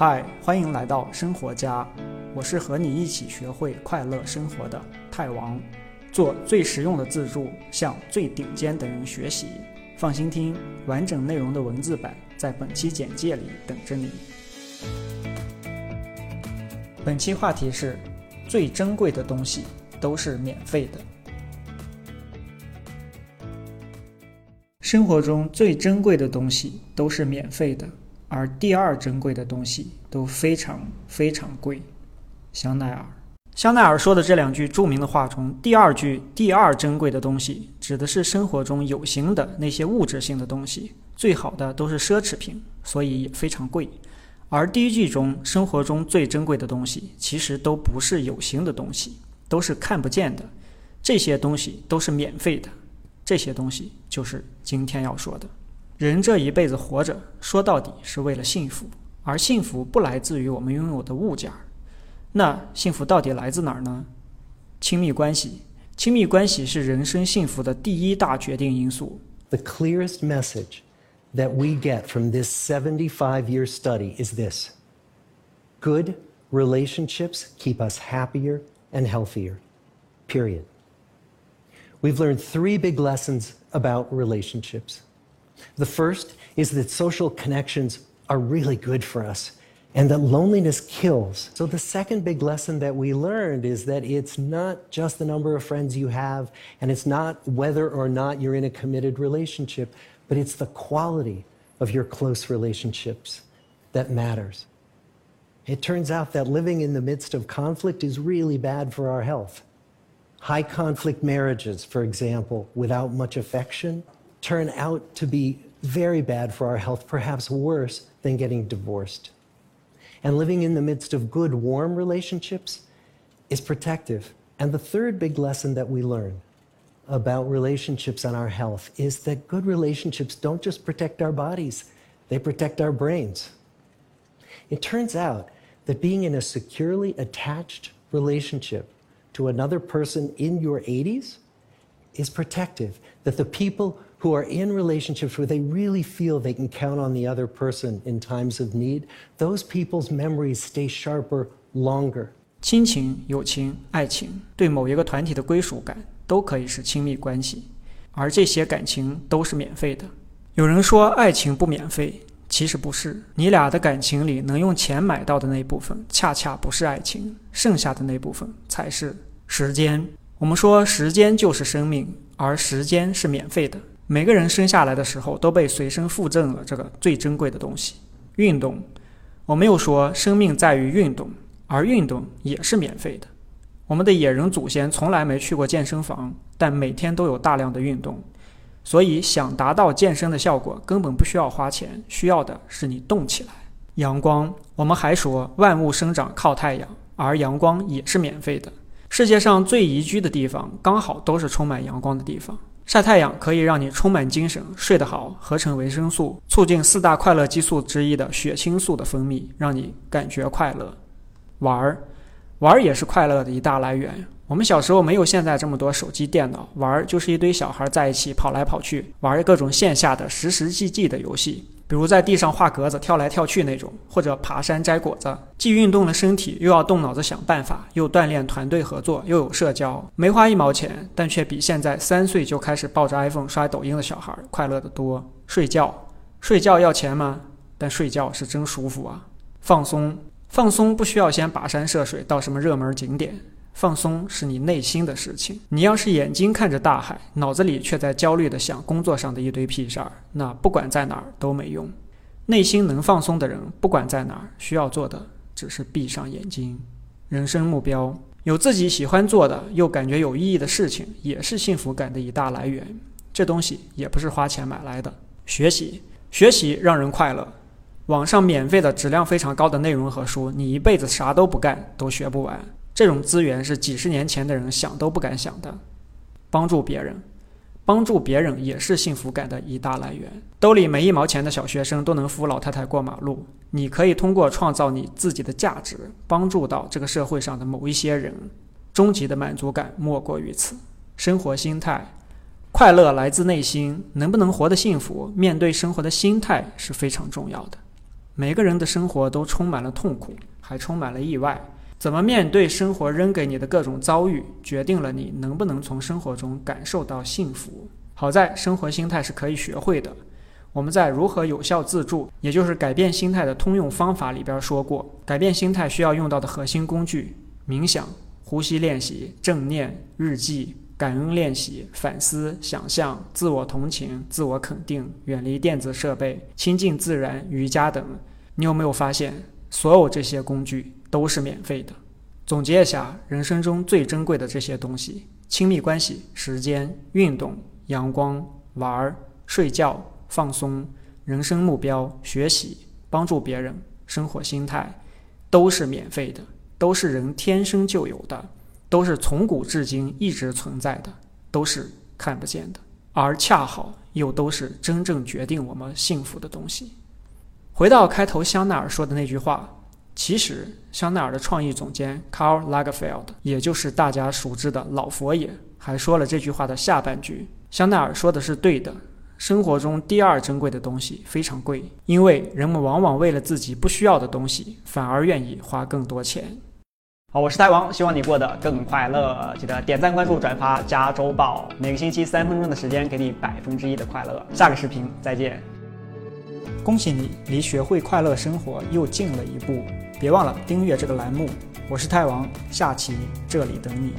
嗨，欢迎来到生活家，我是和你一起学会快乐生活的泰王，做最实用的自助，向最顶尖的人学习。放心听，完整内容的文字版在本期简介里等着你。本期话题是：最珍贵的东西都是免费的。生活中最珍贵的东西都是免费的，而第二珍贵的东西都非常非常贵。香奈儿，香奈儿说的这两句著名的话中，第二句“第二珍贵的东西”指的是生活中有形的那些物质性的东西，最好的都是奢侈品，所以也非常贵。而第一句中“生活中最珍贵的东西”其实都不是有形的东西，都是看不见的，这些东西都是免费的。这些东西就是今天要说的。人这一辈子活着，说到底是为了幸福，而幸福不来自于我们拥有的物件儿。那幸福到底来自哪儿呢？亲密关系，亲密关系是人生幸福的第一大决定因素。The clearest message that we get from this 75 year study is this good relationships keep us happier and healthier. Period. We've learned three big lessons about relationships. The first is that social connections are really good for us and that loneliness kills. So, the second big lesson that we learned is that it's not just the number of friends you have, and it's not whether or not you're in a committed relationship, but it's the quality of your close relationships that matters. It turns out that living in the midst of conflict is really bad for our health. High conflict marriages, for example, without much affection, turn out to be very bad for our health, perhaps worse than getting divorced. And living in the midst of good, warm relationships is protective. And the third big lesson that we learn about relationships and our health is that good relationships don't just protect our bodies, they protect our brains. It turns out that being in a securely attached relationship to another person in your 80s is protective. That the people who are in relationships where they really feel they can count on the other person in times of need, those people's memories stay sharper longer. 亲情、友情、爱情，对某一个团体的归属感，都可以是亲密关系，而这些感情都是免费的。有人说爱情不免费，其实不是。你俩的感情里能用钱买到的那部分，恰恰不是爱情，剩下的那部分才是时间。我们说时间就是生命，而时间是免费的。每个人生下来的时候都被随身附赠了这个最珍贵的东西——运动。我们又说生命在于运动，而运动也是免费的。我们的野人祖先从来没去过健身房，但每天都有大量的运动。所以，想达到健身的效果，根本不需要花钱，需要的是你动起来。阳光，我们还说万物生长靠太阳，而阳光也是免费的。世界上最宜居的地方，刚好都是充满阳光的地方。晒太阳可以让你充满精神，睡得好，合成维生素，促进四大快乐激素之一的血清素的分泌，让你感觉快乐。玩儿，玩儿也是快乐的一大来源。我们小时候没有现在这么多手机、电脑，玩儿就是一堆小孩在一起跑来跑去，玩各种线下的实实际际的游戏，比如在地上画格子、跳来跳去那种，或者爬山摘果子，既运动了身体，又要动脑子想办法，又锻炼团队合作，又有社交，没花一毛钱，但却比现在三岁就开始抱着 iPhone 刷抖音的小孩快乐得多。睡觉，睡觉要钱吗？但睡觉是真舒服啊！放松，放松不需要先跋山涉水到什么热门景点。放松是你内心的事情。你要是眼睛看着大海，脑子里却在焦虑地想工作上的一堆屁事儿，那不管在哪儿都没用。内心能放松的人，不管在哪儿，需要做的只是闭上眼睛。人生目标，有自己喜欢做的又感觉有意义的事情，也是幸福感的一大来源。这东西也不是花钱买来的。学习，学习让人快乐。网上免费的、质量非常高的内容和书，你一辈子啥都不干都学不完。这种资源是几十年前的人想都不敢想的。帮助别人，帮助别人也是幸福感的一大来源。兜里没一毛钱的小学生都能扶老太太过马路，你可以通过创造你自己的价值，帮助到这个社会上的某一些人。终极的满足感莫过于此。生活心态，快乐来自内心，能不能活得幸福，面对生活的心态是非常重要的。每个人的生活都充满了痛苦，还充满了意外。怎么面对生活扔给你的各种遭遇，决定了你能不能从生活中感受到幸福。好在生活心态是可以学会的。我们在如何有效自助，也就是改变心态的通用方法里边说过，改变心态需要用到的核心工具：冥想、呼吸练习、正念、日记、感恩练习、反思、想象、自我同情、自我肯定、远离电子设备、亲近自然、瑜伽等。你有没有发现，所有这些工具都是免费的？总结一下，人生中最珍贵的这些东西：亲密关系、时间、运动、阳光、玩儿、睡觉。放松，人生目标，学习，帮助别人，生活心态，都是免费的，都是人天生就有的，都是从古至今一直存在的，都是看不见的，而恰好又都是真正决定我们幸福的东西。回到开头香奈儿说的那句话，其实香奈儿的创意总监 Karl Lagerfeld，也就是大家熟知的老佛爷，还说了这句话的下半句。香奈儿说的是对的。生活中第二珍贵的东西非常贵，因为人们往往为了自己不需要的东西，反而愿意花更多钱。好，我是太王，希望你过得更快乐。记得点赞、关注、转发、加周报，每个星期三分钟的时间，给你百分之一的快乐。下个视频再见。恭喜你离学会快乐生活又近了一步，别忘了订阅这个栏目。我是太王，下期这里等你。